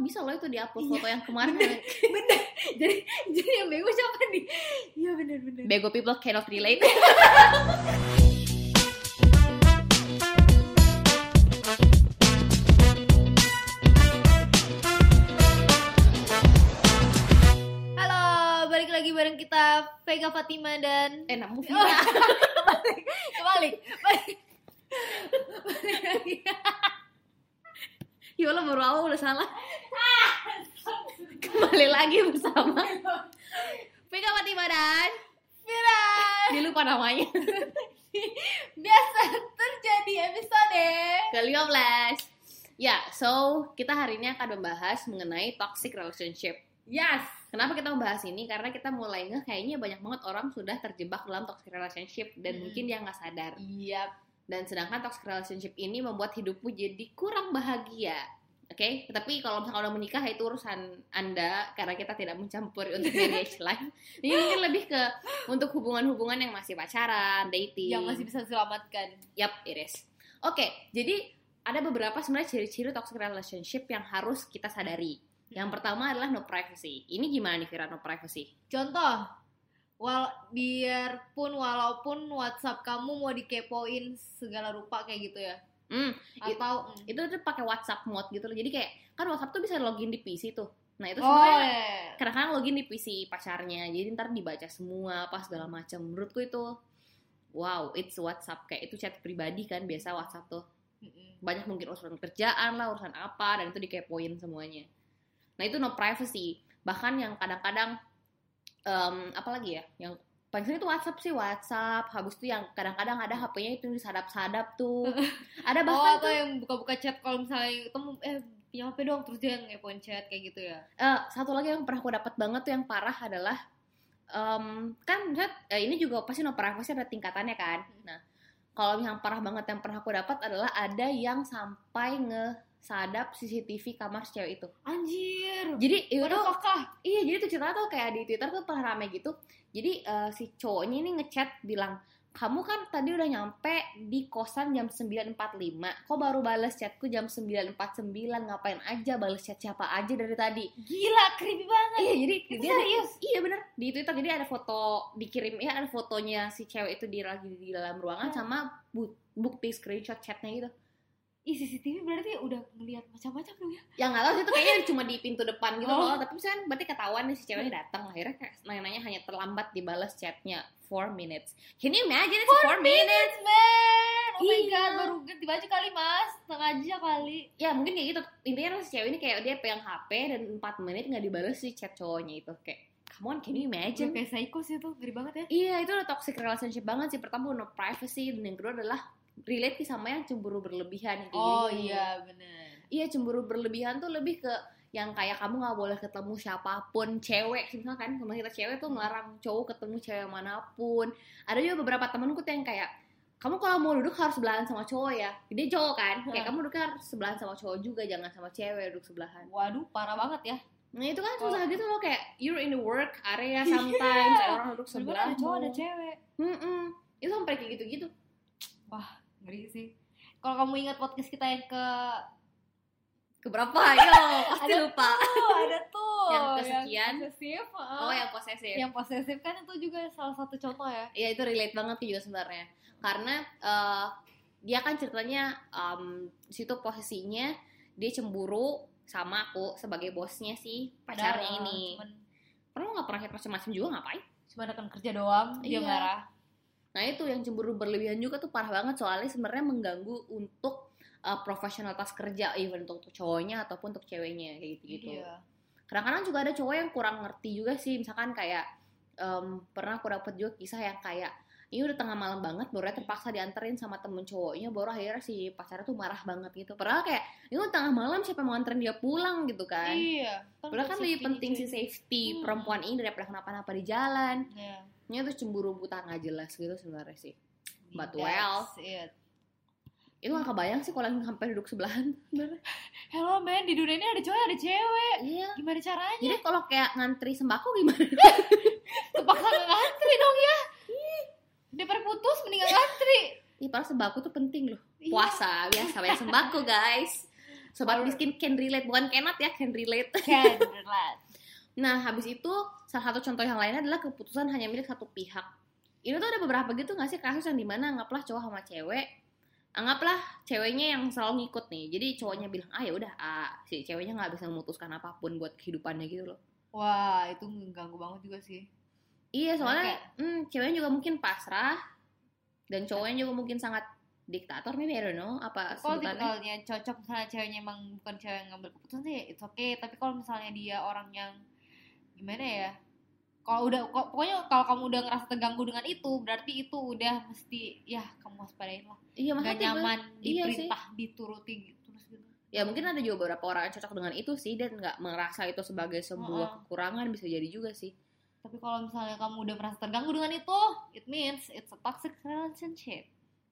bisa loh itu diupload Iya. foto yang kemarin. Bener jadi jadi yang bego siapa nih? Iya bener bener. Bego people cannot relate. Halo balik lagi bareng kita Vega Fatima dan eh namu Oh, kebalik kebalik balik Balik lagi. ya Allah baru awal udah salah. Kembali lagi bersama Vega Fatima dan Vira dia lupa namanya. Biasa terjadi episode. Ke-15 ya so kita hari ini akan membahas mengenai toxic relationship. Yes. Kenapa kita membahas ini? Karena kita mulai ngeh kayaknya banyak banget orang sudah terjebak dalam toxic relationship dan Hmm. mungkin dia nggak sadar. iya Dan sedangkan toxic relationship ini membuat hidupmu jadi kurang bahagia. Oke, tapi kalau misalnya udah menikah itu urusan anda karena kita tidak mencampuri untuk marriage life. Ini mungkin lebih ke untuk hubungan-hubungan yang masih pacaran, dating. yang masih bisa diselamatkan Yap, iris. Oke, jadi ada beberapa sebenarnya ciri-ciri toxic relationship yang harus kita sadari. Yang pertama adalah no privacy. Ini gimana nih Vira no privacy? Contoh, wal biarpun walaupun WhatsApp kamu mau dikepoin segala rupa kayak gitu ya, Hmm, It- atau mm. itu tuh pakai WhatsApp mode gitu loh. Jadi kayak kan WhatsApp tuh bisa login di PC tuh. Nah, itu oh sebenarnya iya. kadang-kadang login di PC pacarnya. Jadi ntar dibaca semua apa segala macam. Menurutku itu wow, it's WhatsApp kayak itu chat pribadi kan biasa WhatsApp tuh. Mm-mm. Banyak mungkin urusan kerjaan lah, urusan apa dan itu dikepoin semuanya. Nah, itu no privacy. Bahkan yang kadang-kadang em, apa lagi ya? Yang paling sering itu WhatsApp sih WhatsApp. Habis itu yang kadang-kadang ada HP-nya itu disadap-sadap tuh. Ada oh bahkan atau yang buka-buka chat kalau misalnya ketemu eh punya HP dong terus dia ngepoin chat kayak gitu ya Eh, satu lagi yang pernah aku dapat banget tuh yang parah adalah em, kan misalnya, eh, ini juga pasti no privacy ada tingkatannya kan. Nah, kalau yang parah banget yang pernah aku dapat adalah ada yang sampai ngesadap CCTV kamar si cewek itu. anjir Jadi itu kakak iya jadi tuh cerita tuh kayak di Twitter tuh pernah rame gitu. Jadi eh, si cowoknya ini ngechat bilang kamu kan tadi udah nyampe di kosan jam 9.45 Kok baru balas chatku jam 9.49 Ngapain aja balas chat siapa aja dari tadi gila creepy banget Iya jadi Itu dia serius? iya bener di Twitter jadi ada foto dikirim ya ada fotonya si cewek itu di lagi di dalam ruangan Hmm. sama bu- bukti screenshot chatnya gitu. Ih CCTV berarti udah ngeliat macam-macam dong ya Yang nggak tahu sih itu kayaknya cuma di pintu depan gitu Oh. loh. Tapi misalnya berarti ketahuan nih si ceweknya datang akhirnya kayak nanya-nanya hanya terlambat dibalas chatnya 4 minutes. Can you imagine it's 4 minutes? man oh my Iya. god baru ganti baju kali mas setengah jam kali Ya mungkin kayak gitu. Intinya si cewek ini kayak dia pegang HP dan 4 menit nggak dibalas si chat cowoknya itu kayak Come on, can you imagine? kayak psycho sih tuh ngeri banget ya Iya itu udah toxic relationship banget sih Pertama no privacy Dan yang kedua adalah Relate sama yang cemburu berlebihan kayak oh gini. iya bener. Iya cemburu berlebihan tuh lebih ke Yang kayak kamu gak boleh ketemu siapa pun Cewek. Misalkan Sama kita cewek tuh ngelarang cowok ketemu cewek mana pun. Ada juga beberapa temenku tuh yang kayak kamu kalau mau duduk harus sebelahan sama cowok ya. Dia cowok kan? Kayak Hmm. kamu duduknya harus sebelahan sama cowok juga Jangan sama cewek duduk sebelahan. Waduh parah banget ya. Nah itu kan Oh. susah gitu loh Kayak you're in the work area sometimes Kayak orang duduk sebelah ada cowok ada cewek. Mm-mm. Itu sampai kayak gitu-gitu ngeri sih kalau kamu ingat podcast kita yang ke Keberapa? Yo, pasti Ada lupa. oh, ada tuh Yang kesekian? posesif Oh, yang posesif. yang posesif kan itu juga salah satu contoh ya Iya, itu relate banget sih juga sebenarnya. Karena eh, dia kan ceritanya em, situ posisinya dia cemburu sama aku sebagai bosnya si pacarnya Padahal ini. cuman, Padahal nggak pernah kayak macam-macam juga ngapain? cuma rekan kerja doang dia Iya. marah Nah itu yang cemburu berlebihan juga tuh parah banget soalnya sebenarnya mengganggu untuk eh, profesionalitas kerja even untuk cowoknya ataupun untuk ceweknya kayak gitu-gitu. Iya. kadang-kadang juga ada cowok yang kurang ngerti juga sih misalkan kayak em, pernah aku dapet juga kisah yang kayak ini udah tengah malam banget baru terpaksa dianterin sama temen cowoknya baru akhirnya si pacarnya tuh marah banget gitu padahal kayak ini udah tengah malam siapa mau anterin dia pulang gitu kan iya padahal kan lebih penting si safety Hmm. perempuan ini daripada kenapa-napa di jalan Iya. ini tuh cemburu buta nggak jelas gitu sebenarnya sih But That's well. it. itu gak kebayang sih kalau yang sampai duduk sebelahan. Hello man, di dunia ini ada cowok ada cewek. iya Gimana caranya? jadi kalau kayak ngantri sembako gimana Kepaksa ngantri dong ya. Daripada putus mendingan ngantri. Ih, padahal sembako tuh penting loh Iya. puasa biasa banyak sembako guys sobat miskin can relate bukan cannot ya can relate Can relate. Nah, habis itu salah satu contoh yang lainnya adalah keputusan hanya milik satu pihak. Ini tuh ada beberapa gitu nggak sih kasus yang di mana anggaplah cowok sama cewek, anggaplah ceweknya yang selalu ngikut nih. Jadi cowoknya bilang, ah ya udah, ah, si ceweknya nggak bisa memutuskan apa pun buat kehidupannya gitu loh. Wah, itu mengganggu banget juga sih. Iya, soalnya Oke. hmm, ceweknya juga mungkin pasrah dan cowoknya juga mungkin sangat diktator, maybe I don't know apa Kalau tipikalnya cocok misalnya ceweknya emang bukan cewek yang ngambil keputusan sih, it's okay. Tapi kalau misalnya dia orang yang gimana ya? Kalau udah, kok- pokoknya kalau kamu udah ngerasa terganggu dengan itu, berarti itu udah mesti ya kamu waspadain lah. Iya, Gak nyaman iya sih. diperintah, dituruti gitu terus gitu. ya mungkin ada juga beberapa orang yang cocok dengan itu sih dan nggak merasa itu sebagai sebuah Heeh. kekurangan bisa jadi juga sih. Tapi kalau misalnya kamu udah merasa terganggu dengan itu, it means it's a toxic relationship.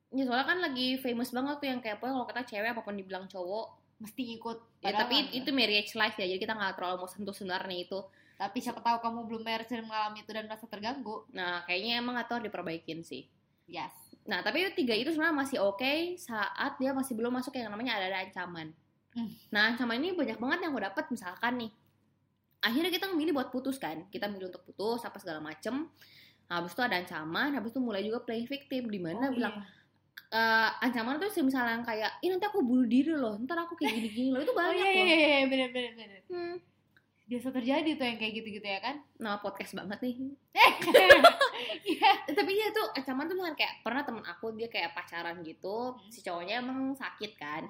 Ya soalnya kan lagi famous banget tuh yang kayak kalau kata cewek apa pun dibilang cowok Mesti ikut. ya tapi kan- itu marriage life ya jadi kita nggak terlalu mau sentuh sebenarnya itu Tapi siapa tahu kamu belum marriage dan mengalami itu dan merasa terganggu. nah kayaknya emang atau diperbaikin sih Yes. nah tapi tiga itu sebenarnya masih oke saat dia masih belum masuk yang namanya ada, ada ancaman Hmm. nah ancaman ini banyak banget yang gue dapet misalkan nih akhirnya kita memilih buat putus kan kita milih untuk putus apa segala macem habis itu ada ancaman habis itu mulai juga playing victim di mana Oh, bilang iya. eh, ancaman tuh misalnya kayak ini nanti aku bunuh diri loh ntar aku kayak gini-gini loh itu Oh banyak iya iya loh iya bener bener bener. Hmm. Biasa terjadi tuh yang kayak gitu-gitu ya kan? Nah podcast banget nih Iya. Eh, Tapi iya tuh ancaman tuh bukan kayak Pernah temen aku dia kayak pacaran gitu Hmm. Si cowoknya emang sakit kan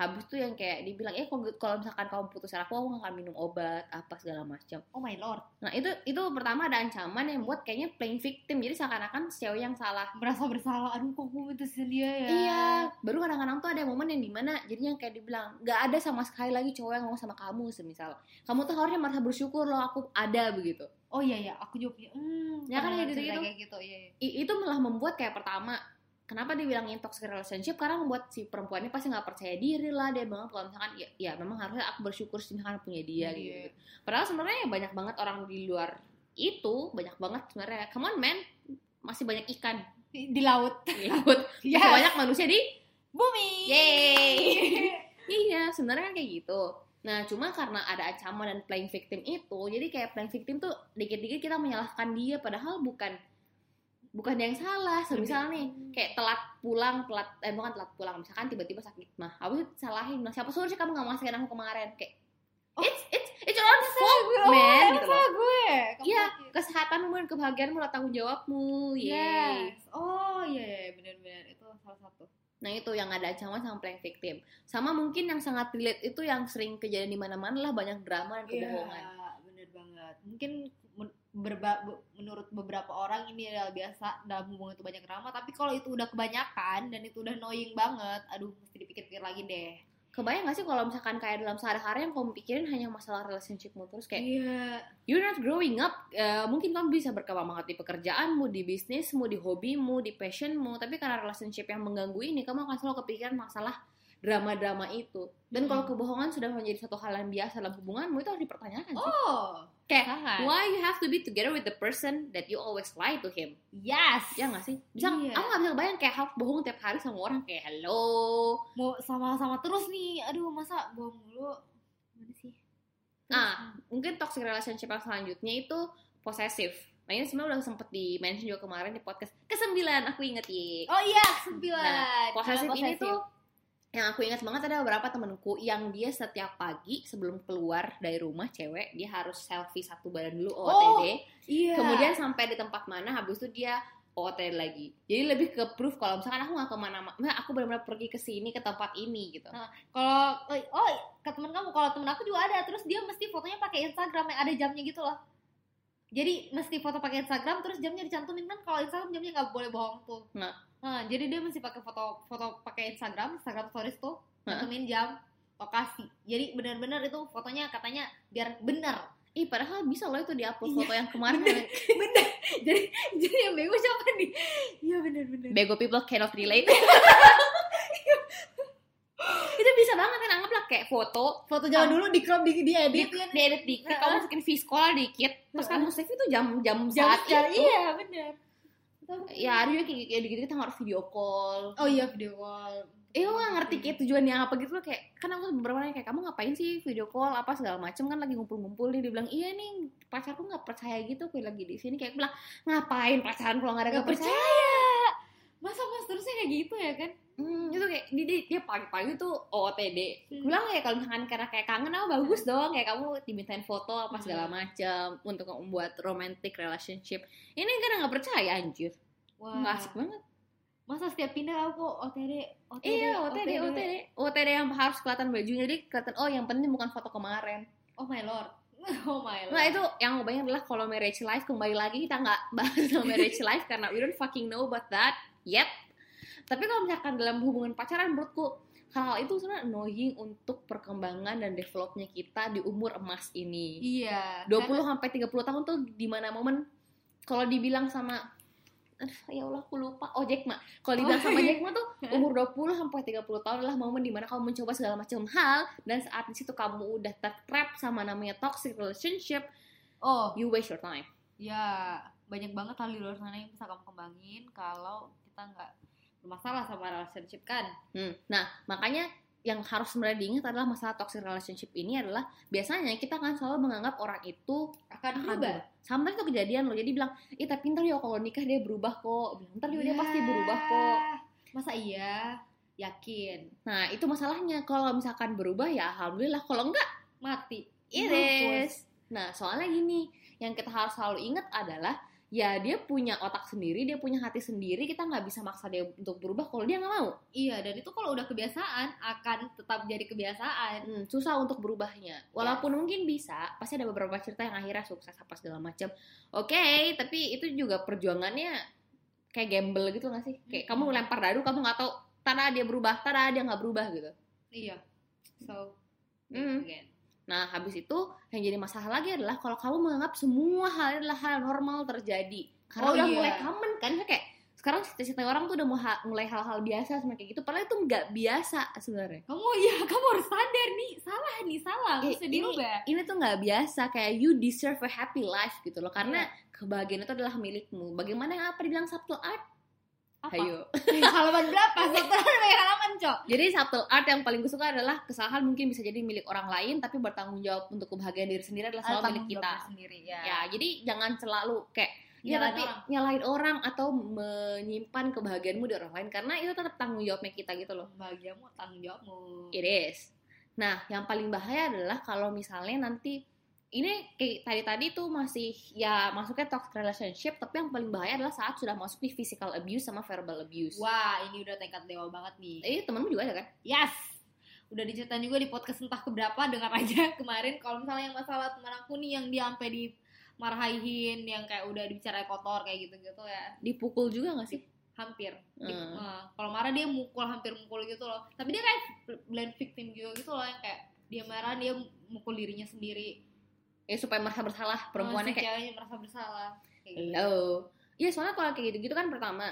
Habis tuh yang kayak dibilang Eh kalau kalau misalkan kamu putusin aku Aku nggak akan minum obat Apa segala macam Oh my lord. Nah itu itu pertama ada ancaman yang buat kayaknya playing victim Jadi seakan-akan cewek yang salah Merasa bersalah. Aduh kok gue putusin dia ya. Iya, baru kadang-kadang tuh ada momen yang di mana jadinya kayak dibilang nggak ada sama sekali lagi cowok yang ngomong sama kamu semisal kamu tuh harusnya merasa bersyukur loh aku ada begitu. Oh iya iya. Aku juga punya. Hmm, Ya kan, kayak cerita gitu-gitu. Kayak gitu. Iya. iya. I- itu malah membuat kayak pertama kenapa dibilangin toxic relationship karena membuat si perempuan ini pasti nggak percaya diri lah dia banget kalau misalkan ya, ya memang harusnya aku bersyukur sih misalkan punya dia Iya. gitu. Padahal sebenarnya banyak banget orang di luar itu banyak banget sebenarnya. Come on man, masih banyak ikan Di, laut. di laut, Yes. masih banyak manusia di Bumi. Yeay. Iya, sebenarnya kan kayak gitu. Nah, cuma karena ada ancaman dan playing victim itu, jadi kayak playing victim tuh dikit-dikit kita menyalahkan dia, padahal bukan bukan yang salah. Semisal nih, kayak telat pulang, telat eh bukan telat pulang, misalkan tiba-tiba sakit mah, itu salahin, nah, siapa suruh sih kamu nggak masakin aku kemarin? Kayak Oh. it's it's it's your own fault, man, oh, emang gitu loh. salah gue. Iya, kesehatanmu dan kebahagiaanmu adalah tanggung jawabmu. Yeay. Yes. Oh iya iya benar-benar itu salah satu. Nah itu yang ada ancaman sama playing victim. Sama mungkin yang sangat relate itu yang sering kejadian di mana-mana lah banyak drama dan kebohongan. Iya, bener banget. Mungkin berba- be- menurut beberapa orang ini adalah biasa dalam hubungan itu banyak drama, tapi kalau itu udah kebanyakan dan itu udah annoying banget, aduh mesti dipikir-pikir lagi deh. Kebayang gak sih kalau misalkan kayak dalam sehari-hari yang kamu pikirin hanya masalah relationshipmu terus kayak Iya. you're not growing up. eh, mungkin kamu bisa berkembang banget di pekerjaanmu, di bisnismu, di hobimu, di passionmu, tapi karena relationship yang mengganggu ini kamu akan selalu kepikiran masalah drama-drama itu. Dan kalau Hmm. kebohongan sudah menjadi satu hal yang biasa dalam hubunganmu itu harus dipertanyakan sih. Oh, Kayak sangat. why you have to be together with the person that you always lie to him? Yes. Ya gak sih? Bisa, Iya. aku gak bisa bayang kayak harus bohong tiap hari sama orang kayak hello. Mau sama-sama terus nih. Aduh, masa bohong mulu? Gimana sih? Terus, Ah. Mungkin toxic relationship yang selanjutnya itu posesif. Nah ini sebenarnya udah sempet di mention juga kemarin di podcast kesembilan aku inget ya. Oh iya. Nah, posesif Ada ini tuh yang aku ingat banget ada beberapa temenku yang dia setiap pagi sebelum keluar dari rumah cewek dia harus selfie satu badan dulu OOTD Iya. kemudian sampai di tempat mana habis itu dia OOTD lagi. Jadi lebih ke proof kalau misalkan aku nggak ke mana-mana aku benar-benar pergi ke sini ke tempat ini gitu. Nah, kalau oh ke temen kamu kalau temen aku juga ada. Terus dia mesti fotonya pakai Instagram yang ada jamnya gitu loh jadi mesti foto pakai Instagram terus jamnya dicantumin. Kan kalau Instagram jamnya nggak boleh bohong tuh. Nah. Nah, jadi dia mesti pakai foto foto pakai Instagram Instagram stories tuh. Nah. cantumin jam lokasi. Jadi benar-benar itu fotonya katanya biar bener Ih padahal bisa loh itu diupload Iya, foto yang kemarin. Bener. bener jadi jadi yang bego siapa nih? Iya bener-bener Bego people cannot relate Itu bisa banget kan anggaplah kayak foto. Foto zaman dulu di crop di di di, edit kan di edit dikit, kamu masukin V sekolah dikit Terus kamu save itu jam-jam jam saat secara itu. Iya bener. Ya ada juga kayak gitu, gitu kita harus video call. Oh iya video call. Eh, gue gak ngerti kayak tujuannya apa gitu loh kayak kan aku beberapa nanya kayak kamu ngapain sih video call? Apa segala macem kan lagi ngumpul-ngumpul nih. Dia bilang iya nih pacarku nggak percaya gitu aku lagi di sini. Kayak aku bilang ngapain pacaran kalau nggak ada Gak nggak percaya? percaya. Masa mas terusnya kayak gitu ya kan? hmm, itu kayak dia, dia, pagi-pagi tuh OOTD Hmm. Bilang ya kalau misalkan karena kayak kangen apa bagus dong kayak kamu dimintain foto apa segala Hmm. macam untuk membuat romantic relationship ini kan nggak percaya anjir Wah. nggak asik banget Masa setiap pindah aku OTD, OTD, iya OTD OTD OTD yang harus kelihatan bajunya jadi kelihatan oh yang penting bukan foto kemarin Oh my lord. Oh my lord. Nah itu yang banyak adalah kalau marriage life kembali lagi kita nggak bahas tentang marriage life karena we don't fucking know about that yet. Tapi kalau misalkan dalam hubungan pacaran menurutku hal-hal itu sebenarnya annoying untuk perkembangan dan developnya kita di umur emas ini. Iya. 20 sampai 30 tahun tuh di mana momen kalau dibilang sama aduh ya Allah aku lupa oh Jack Ma kalau dibilang sama Jack Ma tuh umur 20 sampai 30 tahun adalah momen di mana kamu mencoba segala macam hal dan saat di situ kamu udah tertrap sama namanya toxic relationship Oh, you waste your time ya banyak banget hal di luar sana yang bisa kamu kembangin kalau kita nggak bermasalah sama relationship kan. Hmm, Nah, makanya yang harus sebenarnya diingat adalah masalah toxic relationship ini adalah biasanya kita kan selalu menganggap orang itu Akan berubah. berubah. Sampai itu kejadian loh. Jadi bilang, "Ih, tapi ntar ya kalau nikah dia berubah kok." Bilang, "Ntar juga dia pasti berubah kok." Ya, Masa iya? Yakin. Nah, itu masalahnya. Kalau misalkan berubah ya alhamdulillah, kalau enggak Mati. it Mampus. is. Nah, soalnya gini, yang kita harus selalu ingat adalah ya dia punya otak sendiri, dia punya hati sendiri, kita nggak bisa maksa dia untuk berubah kalau dia nggak mau. Iya, dan itu kalau udah kebiasaan akan tetap jadi kebiasaan. Hmm, susah untuk berubahnya. Walaupun mungkin bisa, pasti ada beberapa cerita yang akhirnya sukses apa segala macam. Oke, tapi itu juga perjuangannya kayak gamble gitu gak sih? Kayak kamu lempar dadu, kamu nggak tahu, tada dia berubah, tada dia nggak berubah gitu. Iya. So, Hmm. again. Nah, habis itu yang jadi masalah lagi adalah kalau kamu menganggap semua hal adalah hal normal terjadi. Karena Oh, udah iya. mulai common kan, kayak sekarang cita-cita orang tuh udah mulai hal-hal biasa sama kayak gitu. Padahal itu nggak biasa sebenarnya. Kamu ya, kamu harus sadar nih, salah nih, salah, Eh, bisa ini- dirubah. ini tuh nggak biasa kayak you deserve a happy life gitu loh karena Iya. kebahagiaan itu adalah milikmu bagaimana yang apa dibilang subtle art Apa? ayo Eh, halaman berapa? Satu halaman, Cok. jadi subtle art yang paling gue suka adalah kesalahan mungkin bisa jadi milik orang lain tapi bertanggung jawab untuk kebahagiaan diri sendiri adalah selalu milik kita sendiri ya. ya jadi jangan selalu kayak ya Nyalain tapi orang. nyalahin orang atau menyimpan kebahagiaanmu di orang lain karena itu tetap tanggung jawabnya kita gitu loh Bahagiamu tanggung jawabmu. It is. Nah, yang paling bahaya adalah kalau misalnya nanti ini kayak tadi-tadi tuh masih ya masuknya toxic relationship, tapi yang paling bahaya adalah saat sudah masuk di physical abuse sama verbal abuse. Wah, ini udah tingkat dewa banget nih. Eh, temenmu juga ada kan? Yes. Udah diceritain juga di podcast entah keberapa dengar aja kemarin kalau misalnya yang masalah teman aku nih yang dia sampai dimarahin yang kayak udah dibicarain kotor kayak gitu-gitu ya. Dipukul juga gak sih? Hampir. Di- Hmm. eh, kalau marah dia mukul hampir mukul gitu loh. Tapi dia kayak blend victim juga gitu loh yang kayak dia marah dia mukul dirinya sendiri. Ya supaya merasa bersalah perempuannya Oh, si kayak merasa bersalah. Kayak gitu. hello. Iya, soalnya kalau kayak gitu-gitu kan pertama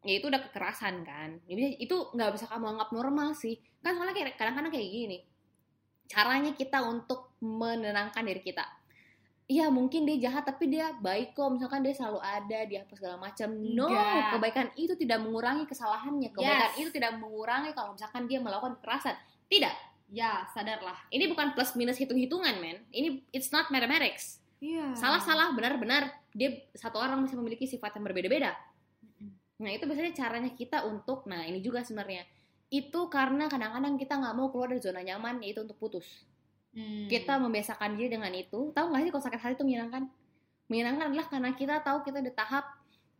ya itu udah kekerasan kan. Jadi itu nggak bisa kamu anggap normal sih. Kan soalnya kayak kadang-kadang kayak gini. Caranya kita untuk menenangkan diri kita. Iya mungkin dia jahat tapi dia baik kok misalkan dia selalu ada dia apa segala macam no Enggak. kebaikan itu tidak mengurangi kesalahannya kebaikan Yes. itu tidak mengurangi kalau misalkan dia melakukan kekerasan tidak Ya, sadarlah. ini bukan plus minus hitung hitungan men ini it's not mathematics Iya. salah salah benar benar dia satu orang bisa memiliki sifat yang berbeda beda Mm-mm. Nah itu biasanya caranya kita untuk, nah ini juga sebenarnya itu karena kadang-kadang kita nggak mau keluar dari zona nyaman yaitu untuk putus. Hmm. Kita membiasakan diri dengan itu. Tahu nggak sih kalau sakit hati itu menyenangkan? Menyenangkan adalah karena kita tahu kita di tahap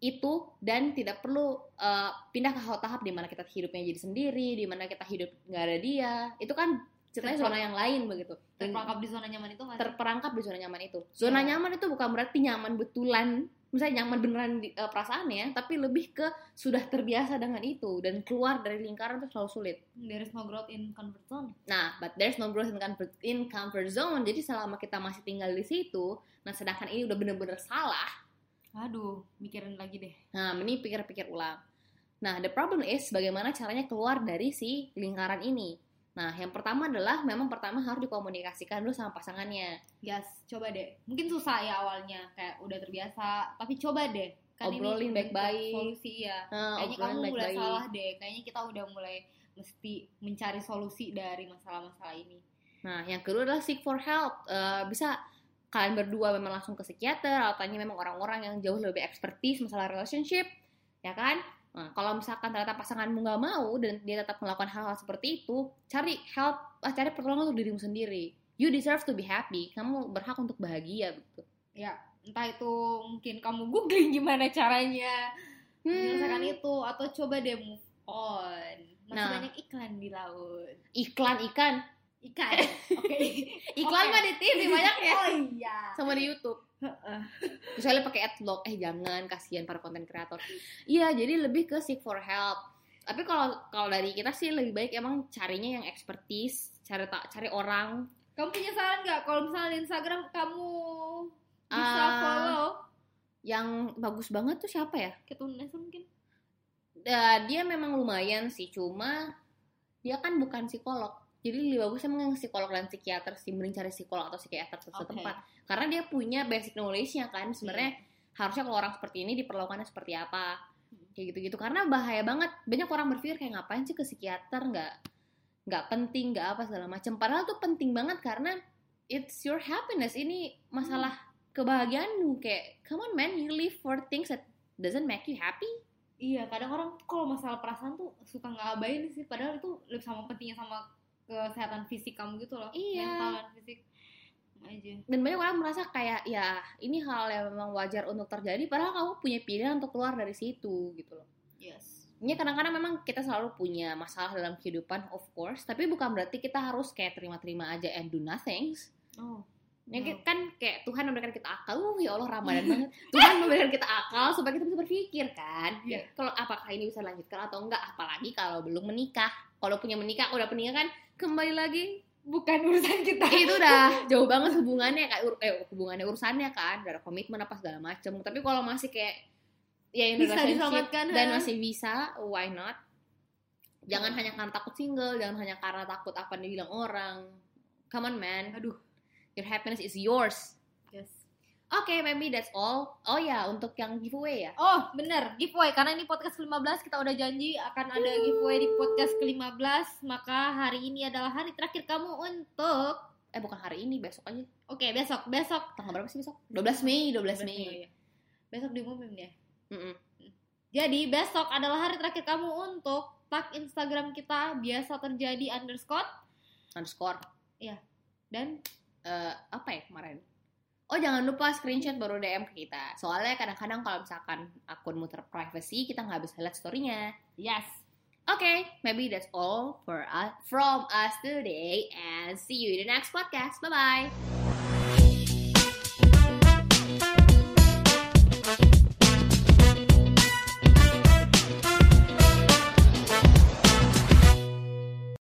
itu dan tidak perlu uh, pindah ke tahap di mana kita hidupnya jadi sendiri, di mana kita hidup nggak ada dia. Itu kan ceritanya Terperang- zona yang lain begitu. Terperangkap di zona nyaman itu terperangkap di zona nyaman itu. Zona Iya. nyaman itu bukan berarti nyaman betulan, misalnya nyaman beneran di, eh, perasaannya, tapi lebih ke sudah terbiasa dengan itu dan keluar dari lingkaran itu selalu sulit. There is no growth in comfort zone. Nah, but there's no growth in comfort, in comfort zone. Jadi selama kita masih tinggal di situ, nah sedangkan ini udah bener-bener salah, Aduh, mikirin lagi deh. nah ini pikir-pikir ulang. Nah, the problem is bagaimana caranya keluar dari si lingkaran ini. Nah, yang pertama adalah memang pertama harus dikomunikasikan dulu sama pasangannya. Guys, coba deh. Mungkin susah ya awalnya, kayak udah terbiasa. Tapi coba deh. Kan Obrolin baik-baik. Solusi ya. Nah, Kayaknya kamu mulai salah deh. Kayaknya kita udah mulai mesti mencari solusi dari masalah-masalah ini Nah, yang kedua adalah seek for help. Eh, bisa kalian berdua memang langsung ke psikiater atau tanya memang orang-orang yang jauh lebih ekspertis masalah relationship, ya kan? Nah, kalau misalkan ternyata pasanganmu nggak mau dan dia tetap melakukan hal-hal seperti itu, cari help, ah, cari pertolongan untuk dirimu sendiri. You deserve to be happy. Kamu berhak untuk bahagia gitu. ya entah itu mungkin kamu googling gimana caranya Hmm. menyelesaikan itu atau coba deh move on masih Nah. banyak iklan di laut Iklan ikan, ikan. Oke. Iklan Oke. mah di TV banyak ya, oh iya. Sama di YouTube. Heeh. misalnya pakai adblock eh jangan kasihan para konten kreator. Iya jadi lebih ke seek for help. Tapi kalau kalau dari kita sih lebih baik emang carinya yang expertise cari tak cari orang. Kamu punya saran nggak? Kalau misalnya di Instagram kamu bisa Ah. follow? yang bagus banget tuh siapa ya? Ketunas mungkin. Ya, dia memang lumayan sih cuma dia kan bukan psikolog jadi lebih bagus emang yang psikolog dan psikiater sih mending cari psikolog atau psikiater setempat karena dia punya basic knowledge-nya kan sebenarnya harusnya kalau orang seperti ini diperlakukannya seperti apa kayak gitu-gitu. Karena bahaya banget banyak orang berpikir kayak ngapain sih ke psikiater? Nggak nggak penting nggak apa segala macam padahal tuh penting banget karena it's your happiness. Ini masalah kebahagiaanmu. Kayak come on man you live for things that doesn't make you happy. Iya, kadang orang kalau masalah perasaan tuh suka ngabain sih, padahal itu lebih sama pentingnya sama kesehatan fisik kamu gitu loh, Iya. mental dan fisik aja. dan banyak orang merasa kayak ya ini hal yang memang wajar untuk terjadi padahal kamu punya pilihan untuk keluar dari situ gitu loh Yes. ini kadang-kadang memang kita selalu punya masalah dalam kehidupan of course tapi bukan berarti kita harus kayak terima-terima aja and do nothing Oh. Ya, Wow. kan kayak Tuhan memberikan kita akal, uh ya Allah Ramadan banget. Tuhan memberikan kita akal supaya kita bisa berpikir kan. Iya. Kalau apakah ini bisa dilanjutkan atau enggak, apalagi kalau belum menikah. Kalau punya menikah, udah menikah kan kembali lagi Bukan urusan kita. itu udah jauh banget hubungannya kayak ur- eh, hubungannya urusannya kan, udah ada komitmen apa segala macem. Tapi kalau masih kayak ya in Bisa diselamatkan, dan masih bisa, why not? Jangan hanya karena takut single, jangan hanya karena takut apa dibilang orang. Come on man, Aduh. your happiness is yours. Oke, maybe that's all. Oh ya, untuk yang giveaway ya. Oh, bener, giveaway. Karena ini podcast ke-15, kita udah janji akan ada giveaway di podcast ke-15. Maka hari ini adalah hari terakhir kamu untuk... Eh, bukan hari ini, besok aja. Oke, besok. Besok. Tanggal berapa sih besok? 12 Mei, 12 Mei. ya. Besok diumumin ya. Mm-mm. Jadi besok adalah hari terakhir kamu untuk tag Instagram kita biasa terjadi underscore Underscore. dan Eh, apa ya kemarin? Oh, jangan lupa screenshot baru DM ke kita. Soalnya kadang-kadang kalau misalkan akunmu terprivacy, kita nggak bisa lihat story-nya. yes. Oke, maybe that's all for us from us today and see you in the next podcast. Bye bye.